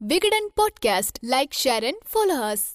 Vikatan podcast like share and followers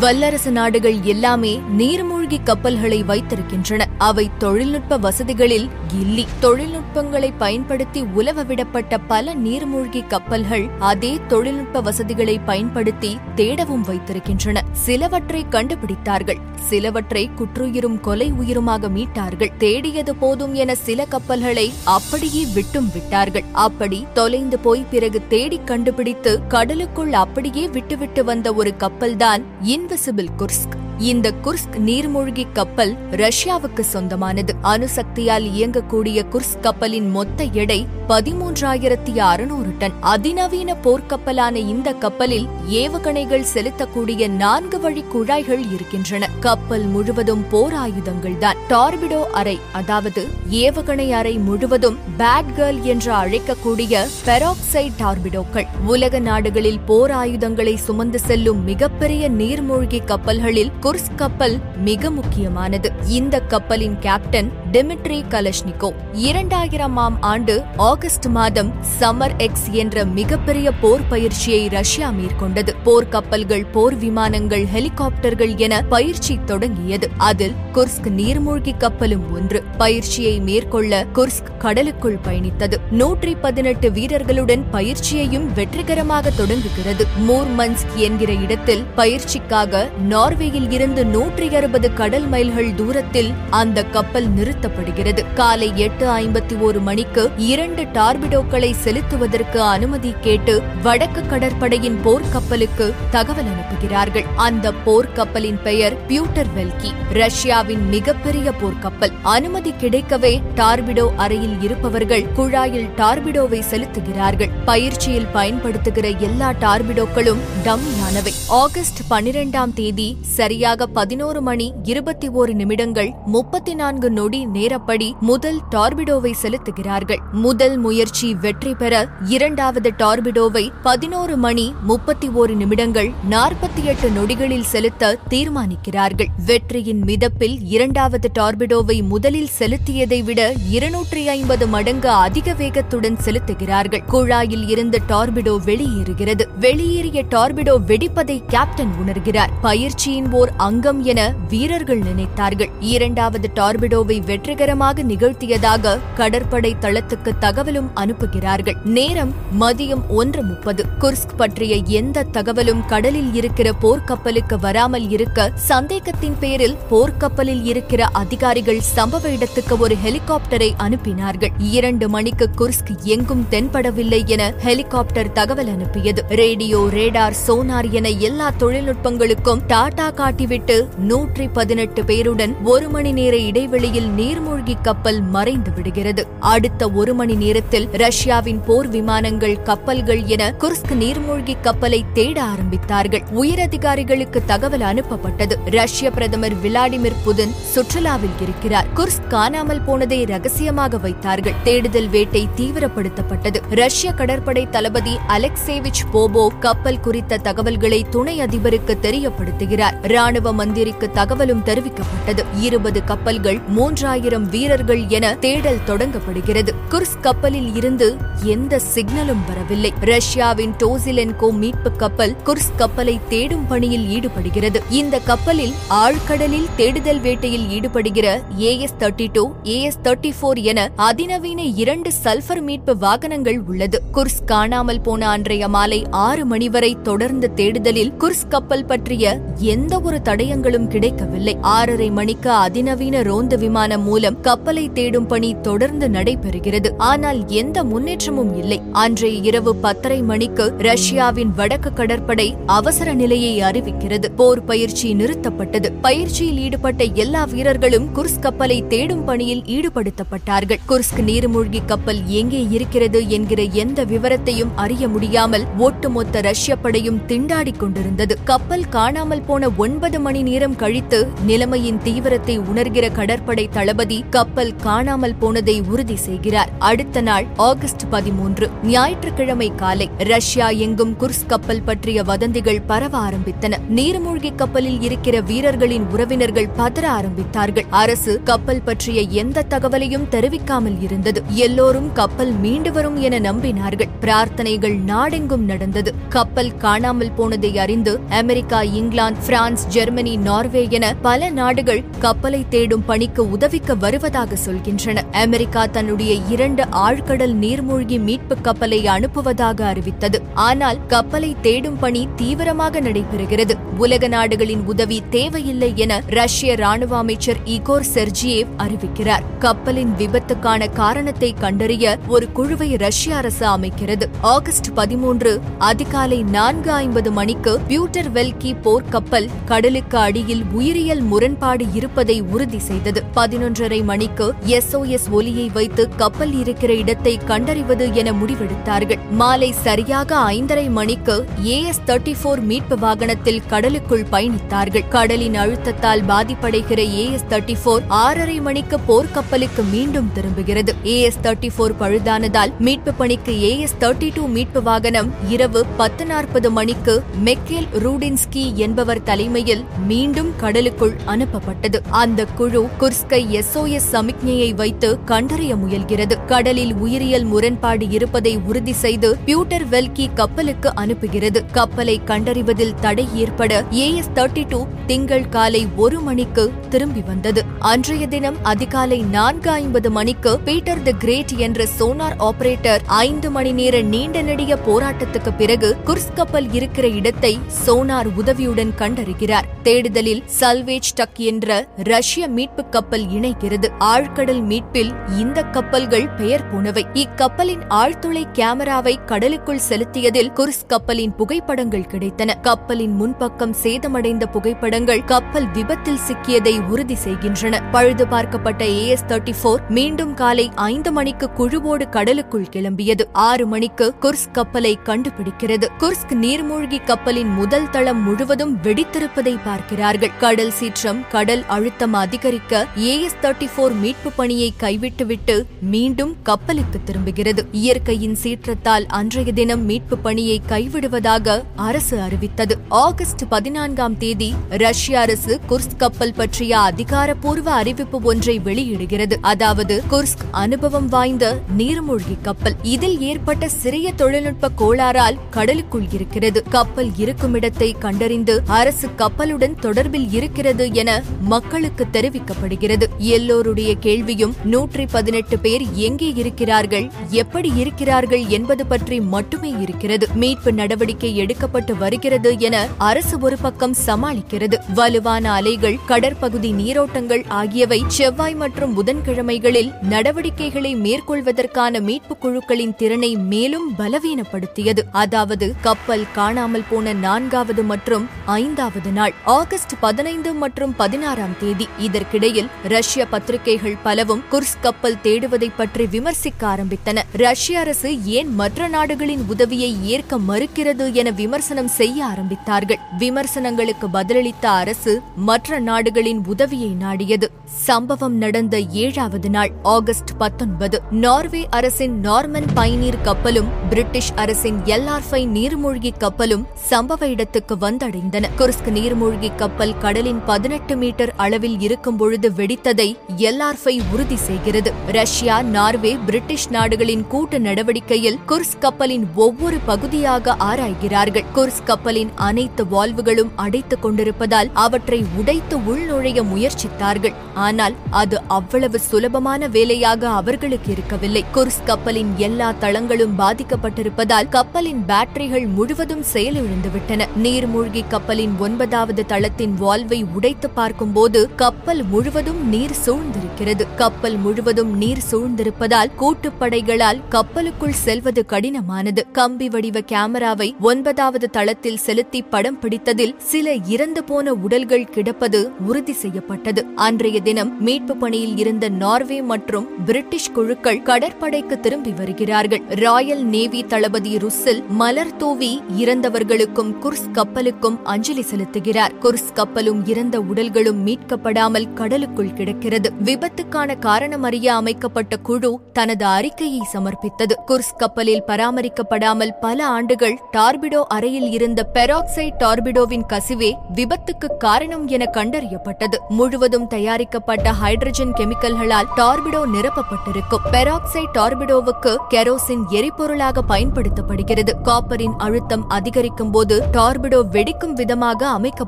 வல்லரசு நாடுகள் எல்லாமே நீர்மூழ் நீர்மூழ்கி கப்பல்களை வைத்திருக்கின்றன. அவை தொழில்நுட்ப வசதிகளில் இல்லி தொழில்நுட்பங்களை பயன்படுத்தி உலவ விடப்பட்ட பல நீர்மூழ்கி கப்பல்கள் அதே தொழில்நுட்ப வசதிகளை பயன்படுத்தி தேடவும் வைத்திருக்கின்றன. சிலவற்றை கண்டுபிடித்தார்கள். சிலவற்றை குற்றுயிரும் கொலை உயிருமாக மீட்டார்கள். தேடியது போதும் என சில கப்பல்களை அப்படியே விட்டும் விட்டார்கள். அப்படி தொலைந்து போய் பிறகு தேடி கண்டுபிடித்து கடலுக்குள் அப்படியே விட்டுவிட்டு வந்த ஒரு கப்பல்தான் இன்விசிபிள் குர்ஸ்க். இந்த குர்ஸ்க் நீர்மூழ்கி கப்பல் ரஷ்யாவுக்கு சொந்தமானது. அணுசக்தியால் இயங்கக்கூடிய குர்ஸ்க் கப்பலின் மொத்த எடை பதிமூன்றாயிரத்தி அறுநூறு டன். அதிநவீன போர்க்கப்பலான இந்த கப்பலில் ஏவுகணைகள் செலுத்தக்கூடிய நான்கு வழி குழாய்கள் இருக்கின்றன. கப்பல் முழுவதும் போர் ஆயுதங்கள் தான். டார்பிடோ அறை அதாவது ஏவுகணை அறை முழுவதும் பேட் கேர்ள் என்று அழைக்கக்கூடிய பெராக்சைட் டார்பிடோக்கள். உலக நாடுகளில் போர் ஆயுதங்களை சுமந்து செல்லும் மிகப்பெரிய நீர்மூழ்கி கப்பல்களில் குர்ஸ் கப்பல் மிக முக்கியமானது. இந்த கப்பலின் கேப்டன் டிமிட்ரி கலஷ்னிகோ இரண்டாயிரமாம் ஆண்டு ஆகஸ்ட் மாதம் சம்மர் எக்ஸ் என்ற மிகப்பெரிய போர் பயிற்சியை ரஷ்யா மேற்கொண்டது. போர் கப்பல்கள் போர் விமானங்கள் ஹெலிகாப்டர்கள் என பயிற்சி தொடங்கியது. அதில் குர்ஸ்க் நீர்மூழ்கி கப்பலும் ஒன்று. பயிற்சியை மேற்கொள்ள குர்ஸ்க் கடலுக்குள் பயணித்தது. நூற்றி பதினெட்டு வீரர்களுடன் பயிற்சியையும் வெற்றிகரமாக தொடங்குகிறது. மூர்மன்ஸ்க் என்கிற இடத்தில் பயிற்சிக்காக நார்வேயில் இருந்து நூற்றி அறுபது கடல் மைல்கள் தூரத்தில் அந்த கப்பல் நிறுத்தப்படுகிறது. காலை எட்டு ஐம்பத்தி ஒரு மணிக்கு இரண்டு டார்பிடோக்களை செலுத்துவதற்கு அனுமதி கேட்டு வடக்கு கடற்படையின் போர்க்கப்பலுக்கு தகவல் அனுப்புகிறார்கள். அந்த போர்க்கப்பலின் பெயர் பியூட்டர் வெல்கி. ரஷ்யாவின் மிகப்பெரிய போர்க்கப்பல் அனுமதி கிடைக்கவே டார்பிடோ அறையில் இருப்பவர்கள் குழாயில் டார்பிடோவை செலுத்துகிறார்கள். பயிற்சியில் பயன்படுத்துகிற எல்லா டார்பிடோக்களும் டம்மியானவை ஆகஸ்ட் பனிரெண்டாம் தேதி சரியாக பதினோரு மணி இருபத்தி ஓரு நிமிடங்கள் முப்பத்தி நான்கு நொடி நேரப்படி முதல் டார்பிடோவை செலுத்துகிறார்கள். முதல் முயற்சி வெற்றி பெற இரண்டாவது டார்பிடோவை பதினோரு மணி முப்பத்தி ஓரு நிமிடங்கள் நாற்பத்தி எட்டு நொடிகளில் செலுத்த தீர்மானிக்கிறார்கள். வெற்றியின் மிதப்பில் இரண்டாவது டார்பிடோவை முதலில் செலுத்தியதை விட இருநூற்றி ஐம்பது மடங்கு அதிக வேகத்துடன் செலுத்துகிறார்கள். குழாயில் இருந்து டார்பிடோ வெளியேறுகிறது. வெளியேறிய டார்பிடோ வெடிப்பதை கேப்டன் உணர்கிறார். பயிற்சியின் ஓர் அங்கம் என வீரர்கள் நினைத்தார்கள். இரண்டாவது டார்பிடோவை வெற்றிகரமாக நிகழ்த்தியதாக கடற்படை தளத்துக்கு தகவலும் அனுப்புகிறார்கள். நேரம் மதியம் ஒன்று முப்பது. குர்ஸ்க் பற்றிய எந்த தகவலும் கடலில் இருக்கிற போர்க்கப்பலுக்கு வராமல் இருக்க சந்தேகத்தின் பேரில் போர்க்கப்பலில் இருக்கிற அதிகாரிகள் சம்பவ இடத்துக்கு ஒரு ஹெலிகாப்டரை அனுப்பினார்கள். இரண்டு மணிக்கு குர்ஸ்க் எங்கும் தென்படவில்லை என ஹெலிகாப்டர் தகவல் அனுப்பியது. ரேடியோ ரேடார் சோனார் என எல்லா தொழில்நுட்பங்களுக்கும் டாடா காட்டி மூழ்கிவிட்டு நூற்றி பதினெட்டு பேருடன் ஒரு மணி நேர இடைவெளியில் நீர்மூழ்கி கப்பல் மறைந்து விடுகிறது. அடுத்த ஒரு மணி நேரத்தில் ரஷ்யாவின் போர் விமானங்கள் கப்பல்கள் என குர்ஸ்க் நீர்மூழ்கி கப்பலை தேட ஆரம்பித்தார்கள். உயரதிகாரிகளுக்கு தகவல் அனுப்பப்பட்டது. ரஷ்ய பிரதமர் விளாடிமிர் புதின் சுற்றுலாவில் இருக்கிறார். குர்ஸ்க் காணாமல் போனதை ரகசியமாக வைத்தார்கள். தேடுதல் வேட்டை தீவிரப்படுத்தப்பட்டது. ரஷ்ய கடற்படை தளபதி அலெக்சேவிச் போபோ கப்பல் குறித்த தகவல்களை துணை அதிபருக்கு தெரியப்படுத்துகிறார். ராணுவ மந்திரிக்கு தகவலும் தெரிவிக்கப்பட்டது. இருபது கப்பல்கள் மூன்றாயிரம் வீரர்கள் என தேடல் தொடங்கப்படுகிறது. குர்ஸ் கப்பலில் இருந்து எந்த சிக்னலும் வரவில்லை. ரஷ்யாவின் டோசிலென்கோ மீட்பு கப்பல் குர்ஸ் கப்பலை தேடும் பணியில் ஈடுபடுகிறது. இந்த கப்பலில் ஆழ்கடலில் தேடுதல் வேட்டையில் ஈடுபடுகிற AS thirty two AS thirty four என அதிநவீன இரண்டு சல்பர் மீட்பு வாகனங்கள் உள்ளது. குர்ஸ் காணாமல் போன அன்றைய மாலை ஆறு மணி வரை தொடர்ந்த தேடுதலில் குர்ஸ் கப்பல் பற்றிய எந்த ஒரு தடயங்களும் கிடைக்கவில்லை. ஆறரை மணிக்கு அதிநவீன ரோந்து விமானம் மூலம் கப்பலை தேடும் பணி தொடர்ந்து நடைபெறுகிறது. ஆனால் எந்த முன்னேற்றமும் இல்லை. அன்றைய இரவு பத்தரை மணிக்கு ரஷ்யாவின் வடக்கு கடற்படை அவசர நிலையை அறிவிக்கிறது. போர் பயிற்சி நிறுத்தப்பட்டது. பயிற்சியில் ஈடுபட்ட எல்லா வீரர்களும் குர்ஸ் கப்பலை தேடும் பணியில் ஈடுபடுத்தப்பட்டார்கள். குர்ஸ்க் நீர்மூழ்கி கப்பல் எங்கே இருக்கிறது என்கிற எந்த விவரத்தையும் அறிய முடியாமல் ஒட்டுமொத்த ரஷ்ய படையும் திண்டாடிக் கொண்டிருந்தது. கப்பல் காணாமல் போன ஒன்பது ஒன்பது மணி நேரம் கழித்து நிலைமையின் தீவிரத்தை உணர்கிற கடற்படை தளபதி கப்பல் காணாமல் போனதை உறுதி செய்கிறார். அடுத்த நாள் ஆகஸ்ட் பதிமூன்று ஞாயிற்றுக்கிழமை காலை ரஷ்யா எங்கும் குர்ஸ் கப்பல் பற்றிய வதந்திகள் பரவ ஆரம்பித்தன. நீர்மூழ்கி கப்பலில் இருக்கிற வீரர்களின் உறவினர்கள் பதற ஆரம்பித்தார்கள். அரசு கப்பல் பற்றிய எந்த தகவலையும் தெரிவிக்காமல் இருந்தது. எல்லோரும் கப்பல் மீண்டு வரும் என நம்பினார்கள். பிரார்த்தனைகள் நாடெங்கும் நடந்தது. கப்பல் காணாமல் போனதை அறிந்து America England France Germany Norway என பல நாடுகள் கப்பலை தேடும் பணிக்கு உதவிக்க வருவதாக சொல்கின்றன. அமெரிக்கா தன்னுடைய இரண்டு ஆழ்கடல் நீர்மூழ்கி மீட்பு கப்பலை அனுப்புவதாக அறிவித்தது. ஆனால் கப்பலை தேடும் பணி தீவிரமாக நடைபெறுகிறது. உலக நாடுகளின் உதவி தேவையில்லை என ரஷ்ய ராணுவ அமைச்சர் இகோர் செர்ஜியேவ் அறிவிக்கிறார். கப்பலின் விபத்துக்கான காரணத்தை கண்டறிய ஒரு குழுவை ரஷ்ய அரசு அமைக்கிறது. ஆகஸ்ட் பதிமூன்று அதிகாலை நான்கு ஐம்பது மணிக்கு பியூட்டர் வெல்கி போர்க்கப்பல் கடலுக்கு அடியில் உயிரியல் முரண்பாடு இருப்பதை உறுதி செய்தது. பதினொன்றரை மணிக்கு எஸ்ஓஎஸ் ஒலியை வைத்து கப்பல் இருக்கிற இடத்தை கண்டறிவது என முடிவெடுத்தார்கள். மாலை சரியாக ஐந்தரை மணிக்கு ஏஎஸ் தேர்ட்டி போர் மீட்பு வாகனத்தில் கடலுக்குள் பயணித்தார்கள். கடலின் அழுத்தத்தால் பாதிப்படைகிற ஏஎஸ் தேர்ட்டி போர் ஆறரை மணிக்கு போர்க்கப்பலுக்கு மீண்டும் திரும்புகிறது. ஏஎஸ் தேர்ட்டி போர் பழுதானதால் மீட்பு பணிக்கு ஏஎஸ் தேர்ட்டி டூ மீட்பு வாகனம் இரவு பத்து நாற்பது மணிக்கு மெக்கேல் ரூடின்ஸ்கி என்பவர் தலைமையில் மீண்டும் கடலுக்குள் அனுப்பப்பட்டது. அந்த குழு குர்ஸ்கை எஸ்ஓஎஸ் சமிக்ஞையை வைத்து கண்டறிய முயல்கிறது. கடலில் உயிரியல் முரண்பாடு இருப்பதை உறுதி செய்து பியூட்டர் வெல்கி கப்பலுக்கு அனுப்புகிறது. கப்பலை கண்டறிவதில் தடை ஏற்பட ஏஎஸ் தேர்ட்டி டூ திங்கள் காலை ஒரு மணிக்கு திரும்பி வந்தது. அன்றைய தினம் அதிகாலை நான்கு ஐம்பது மணிக்கு பீட்டர் தி கிரேட் என்ற சோனார் ஆபரேட்டர் ஐந்து மணி நேர நீண்ட நெடிய போராட்டத்துக்கு பிறகு குர்ஸ் கப்பல் இருக்கிற இடத்தை சோனார் உதவியுடன் கண்டறிகிறார். தேடுதலில் சல்வேஜ் டக் என்ற ரஷ்ய மீட்பு கப்பல் இணைகிறது. ஆழ்கடல் மீட்பில் இந்த கப்பல்கள் பெயர் போனவை. இக்கப்பலின் ஆழ்துளை கேமராவை கடலுக்குள் செலுத்தியதில் குர்ஸ் கப்பலின் புகைப்படங்கள் கிடைத்தன. கப்பலின் முன்பக்கம் சேதமடைந்த புகைப்படங்கள் கப்பல் விபத்தில் சிக்கியதை உறுதி செய்கின்றன. பழுது பார்க்கப்பட்ட ஏஎஸ் தேர்ட்டி போர் மீண்டும் காலை ஐந்து மணிக்கு குழுவோடு கடலுக்குள் கிளம்பியது. ஆறு மணிக்கு குர்ஸ் கப்பலை கண்டுபிடிக்கிறது. குர்ஸ்க் நீர்மூழ்கி கப்பலின் முதல் தளம் முழுவதும் வெடித்திருப்பதை பார்க்கிறார்கள். கடல் சீற்றம் கடல் அழுத்தம் அதிகரிக்க ஏஎஸ் தேர்ட்டி போர் மீட்பு பணியை கைவிட்டுவிட்டு மீண்டும் கப்பலுக்கு திரும்புகிறது. இயற்கையின் சீற்றத்தால் அன்றைய தினம் மீட்பு பணியை கைவிடுவதாக அரசு அறிவித்தது. ஆகஸ்ட் பதினான்காம் தேதி ரஷ்ய அரசு குர்ஸ்க் கப்பல் பற்றிய அதிகாரப்பூர்வ அறிவிப்பு ஒன்றை வெளியிடுகிறது. அதாவது குர்ஸ்க் அனுபவம் வாய்ந்த நீர்மூழ்கி கப்பல். இதில் ஏற்பட்ட சிறிய தொழில்நுட்ப கோளாறால் கடலுக்குள் இருக்கிறது. கப்பல் இருக்கும் இடத்தை கண்டறிந்து அரசு கப்பல் அவளுடன் தொடர்பில் இருக்கிறது என மக்களுக்கு தெரிவிக்கப்படுகிறது. எல்லோருடைய கேள்வியும் நூற்றி பதினெட்டு பேர் எங்கே இருக்கிறார்கள் எப்படி இருக்கிறார்கள் என்பது பற்றி மட்டுமே இருக்கிறது. மீட்பு நடவடிக்கை எடுக்கப்பட்டு வருகிறது என அரசு ஒரு பக்கம் சமாளிக்கிறது. வலுவான அலைகள் கடற்பகுதி நீரோட்டங்கள் ஆகியவை செவ்வாய் மற்றும் புதன்கிழமைகளில் நடவடிக்கைகளை மேற்கொள்வதற்கான மீட்பு குழுக்களின் திறனை மேலும் பலவீனப்படுத்தியது. அதாவது கப்பல் காணாமல் போன நான்காவது மற்றும் ஐந்தாவது நாள். ஆகஸ்ட் பதினைந்து மற்றும் பதினாறாம் தேதி. இதற்கிடையில் ரஷ்ய பத்திரிகைகள் பலவும் குர்ஸ் கப்பல் தேடுவதை பற்றி விமர்சிக்க ஆரம்பித்தன. ரஷ்ய அரசு ஏன் மற்ற நாடுகளின் உதவியை ஏற்க மறுக்கிறது என விமர்சனம் செய்ய ஆரம்பித்தார்கள். விமர்சனங்களுக்கு பதிலளித்த அரசு மற்ற நாடுகளின் உதவியை நாடியது. சம்பவம் நடந்த ஏழாவது நாள் ஆகஸ்ட் பத்தொன்பது. நார்வே அரசின் நார்மன் பைனீர் கப்பலும் பிரிட்டிஷ் அரசின் எல்ஆர்ஃபை நீர்மூழ்கி கப்பலும் சம்பவ இடத்துக்கு வந்தடைந்தன. குர்ஸ்க் நீர் நீர்மூழ்கி கப்பல் கடலின் பதினெட்டு மீட்டர் அளவில் இருக்கும் பொழுது வெடித்ததை எல்ஆர்ஃபை உறுதி செய்கிறது. ரஷ்யா நார்வே பிரிட்டிஷ் நாடுகளின் கூட்டு நடவடிக்கையில் குர்ஸ் கப்பலின் ஒவ்வொரு பகுதியாக ஆராய்கிறார்கள். குர்ஸ் கப்பலின் அனைத்து வால்வுகளும் அடைத்துக் கொண்டிருப்பதால் அவற்றை உடைத்து உள்நுழைய முயற்சித்தார்கள். ஆனால் அது அவ்வளவு சுலபமான வேலையாக அவர்களுக்கு இருக்கவில்லை. குர்ஸ் கப்பலின் எல்லா தளங்களும் பாதிக்கப்பட்டிருப்பதால் கப்பலின் பேட்டரிகள் முழுவதும் செயலிழந்துவிட்டன. நீர்மூழ்கி கப்பலின் ஒன்பதாவது தளத்தின் வால்வை உடைத்து பார்க்கும்போது கப்பல் முழுவதும் நீர் சூழ்ந்திருக்கிறது. கப்பல் முழுவதும் நீர் சூழ்ந்திருப்பதால் கூட்டுப்படைகளால் கப்பலுக்குள் செல்வது கடினமானது. கம்பி வடிவ கேமராவை ஒன்பதாவது தளத்தில் செலுத்தி படம் பிடித்ததில் சில இறந்து போன உடல்கள் கிடப்பது உறுதி செய்யப்பட்டது. அன்றைய தினம் மீட்பு பணியில் இருந்த நார்வே மற்றும் பிரிட்டிஷ் குழுக்கள் கடற்படைக்கு திரும்பி வருகிறார்கள். ராயல் நேவி தளபதி ருஸ்ஸில் மலர் தூவி இறந்தவர்களுக்கும் குர்ஸ் கப்பலுக்கும் அஞ்சலி செலுத்துகிறார். மீட்கிறார் குர்ஸ் கப்பலும் இறந்த உடல்களும் மீட்கப்படாமல் கடலுக்குள் கிடக்கிறது. விபத்துக்கான காரணம் அறிய அமைக்கப்பட்ட குழு தனது அறிக்கையை சமர்ப்பித்தது. குர்ஸ் கப்பலில் பராமரிக்கப்படாமல் பல ஆண்டுகள் டார்பிடோ அறையில் இருந்த பெராக்சைட் டார்பிடோவின் கசிவே விபத்துக்கு காரணம் என கண்டறியப்பட்டது. முழுவதும் தயாரிக்கப்பட்ட ஹைட்ரஜன் கெமிக்கல்களால் டார்பிடோ நிரப்பப்பட்டிருக்கும். பெராக்சைட் டார்பிடோவுக்கு கெரோசின் எரிபொருளாக பயன்படுத்தப்படுகிறது. காப்பரின் அழுத்தம் அதிகரிக்கும் போது டார்பிடோ வெடிக்கும் விதமாக அமைக்க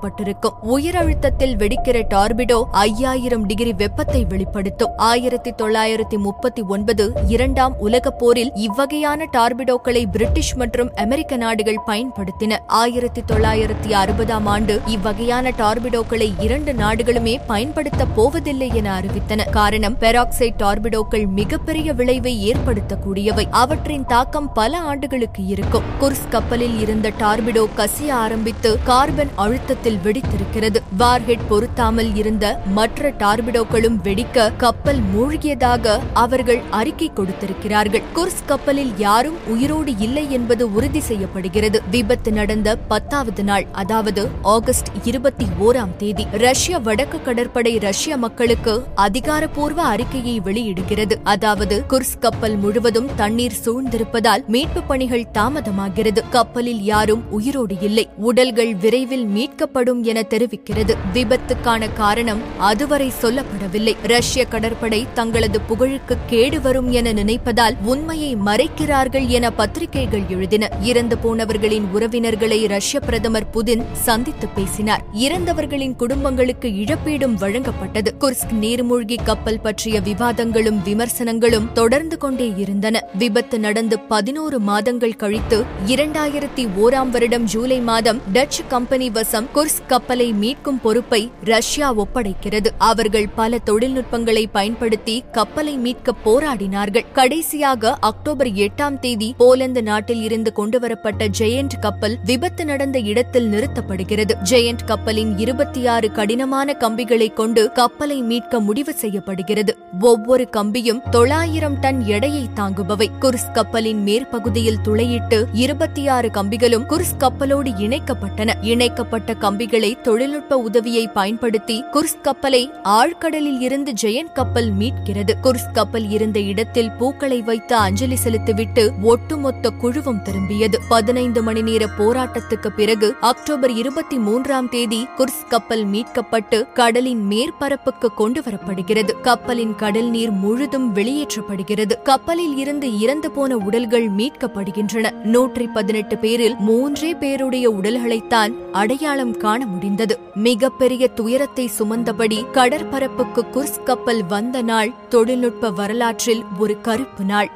உயர் அழுத்தத்தில் வெடிக்கிற டார்பிடோ ஐயாயிரம் டிகிரி வெப்பத்தை வெளிப்படுத்தும். ஆயிரத்தி தொள்ளாயிரத்தி முப்பத்தி ஒன்பது இரண்டாம் உலகப் போரில் இவ்வகையான டார்பிடோக்களை பிரிட்டிஷ் மற்றும் அமெரிக்க நாடுகள் பயன்படுத்தின. ஆயிரத்தி தொள்ளாயிரத்தி அறுபதாம் ஆண்டு இவ்வகையான டார்பிடோக்களை இரண்டு நாடுகளுமே பயன்படுத்த போவதில்லை என அறிவித்தன. காரணம் பெராக்சைட் டார்பிடோக்கள் மிகப்பெரிய விளைவை ஏற்படுத்தக்கூடியவை. அவற்றின் தாக்கம் பல ஆண்டுகளுக்கு இருக்கும். குர்ஸ் கப்பலில் இருந்த டார்பிடோ கசிய ஆரம்பித்து கார்பன் அழுத்தத்தில் வெடித்திருக்கிறது. வார்ஹெட் பொருத்தாமல் இருந்த மற்ற டார்பிடோக்களும் வெடிக்க கப்பல் மூழ்கியதாக அவர்கள் அறிக்கை கொடுத்திருக்கிறார்கள். குர்ஸ் கப்பலில் யாரும் உயிரோடு இல்லை என்பது உறுதி செய்யப்படுகிறது. விபத்து நடந்த பத்தாவது நாள் அதாவது ஆகஸ்ட் இருபத்தி ஓராம் தேதி ரஷ்ய வடக்கு கடற்படை ரஷ்ய மக்களுக்கு அதிகாரப்பூர்வ அறிக்கையை வெளியிடுகிறது. அதாவது குர்ஸ் கப்பல் முழுவதும் தண்ணீர் சூழ்ந்திருப்பதால் மீட்பு பணிகள் தாமதமாகிறது. கப்பலில் யாரும் உயிரோடு இல்லை. உடல்கள் விரைவில் மீட்கப்படும் என தெரிவிக்கிறது. விபத்துக்கான காரணம் அதுவரை சொல்லப்படவில்லை. ரஷ்ய கடற்படை தங்களது புகழுக்கு கேடு வரும் என நினைப்பதால் உண்மையை மறைக்கிறார்கள் என பத்திரிகைகள் எழுதின. இறந்து போனவர்களின் உறவினர்களை ரஷ்ய பிரதமர் புதின் சந்தித்து பேசினார். இறந்தவர்களின் குடும்பங்களுக்கு இழப்பீடும் வழங்கப்பட்டது. குர்ஸ்க் நீர்மூழ்கி கப்பல் பற்றிய விவாதங்களும் விமர்சனங்களும் தொடர்ந்து கொண்டே இருந்தன. விபத்து நடந்து பதினோரு மாதங்கள் கழித்து இரண்டாயிரத்தி ஓராம் வருடம் ஜூலை மாதம் டச் கம்பெனி வசம் குர்ஸ் கப்பலை மீட்கும் பொறுப்பை ரஷ்யா ஒப்படைக்கிறது. அவர்கள் பல தொழில்நுட்பங்களை பயன்படுத்தி கப்பலை மீட்க போராடினார்கள். கடைசியாக அக்டோபர் எட்டாம் தேதி போலந்து நாட்டில் இருந்து கொண்டுவரப்பட்ட ஜெயண்ட் கப்பல் விபத்து நடந்த இடத்தில் நிறுத்தப்படுகிறது. ஜெயண்ட் கப்பலின் இருபத்தி ஆறு கடினமான கம்பிகளை கொண்டு கப்பலை மீட்க முடிவு செய்யப்படுகிறது. ஒவ்வொரு கம்பியும் தொள்ளாயிரம் டன் எடையை தாங்குபவை. குர்ஸ் கப்பலின் மேற்பகுதியில் துளையிட்டு இருபத்தி ஆறு கம்பிகளும் குர்ஸ் கப்பலோடு இணைக்கப்பட்டன. இணைக்கப்பட்ட கம்பி கம்பிகளை தொழில்நுட்ப உதவியை பயன்படுத்தி குர்ஸ் கப்பலை ஆழ்கடலில் இருந்து ஜெயன் கப்பல் மீட்கிறது. குர்ஸ் கப்பல் இருந்த இடத்தில் பூக்களை வைத்து அஞ்சலி செலுத்திவிட்டு ஒட்டுமொத்த குழுவும் திரும்பியது. பதினைந்து மணி நேர போராட்டத்துக்கு பிறகு அக்டோபர் இருபத்தி மூன்றாம் தேதி குர்ஸ் கப்பல் மீட்கப்பட்டு கடலின் மேற்பரப்புக்கு கொண்டு வரப்படுகிறது கப்பலின் கடல் நீர் முழுதும் வெளியேற்றப்படுகிறது. கப்பலில் இருந்து இறந்து போன உடல்கள் மீட்கப்படுகின்றன. நூற்றி பதினெட்டு பேரில் மூன்றே பேருடைய உடல்களைத்தான் அடையாளம் காண முடிந்தது. மிகப்பெரிய துயரத்தை சுமந்தபடி கடற்பரப்புக்கு குர்ஸ் கப்பல் வந்த நாள் தொழில்நுட்ப வரலாற்றில் ஒரு கருப்பு நாள்.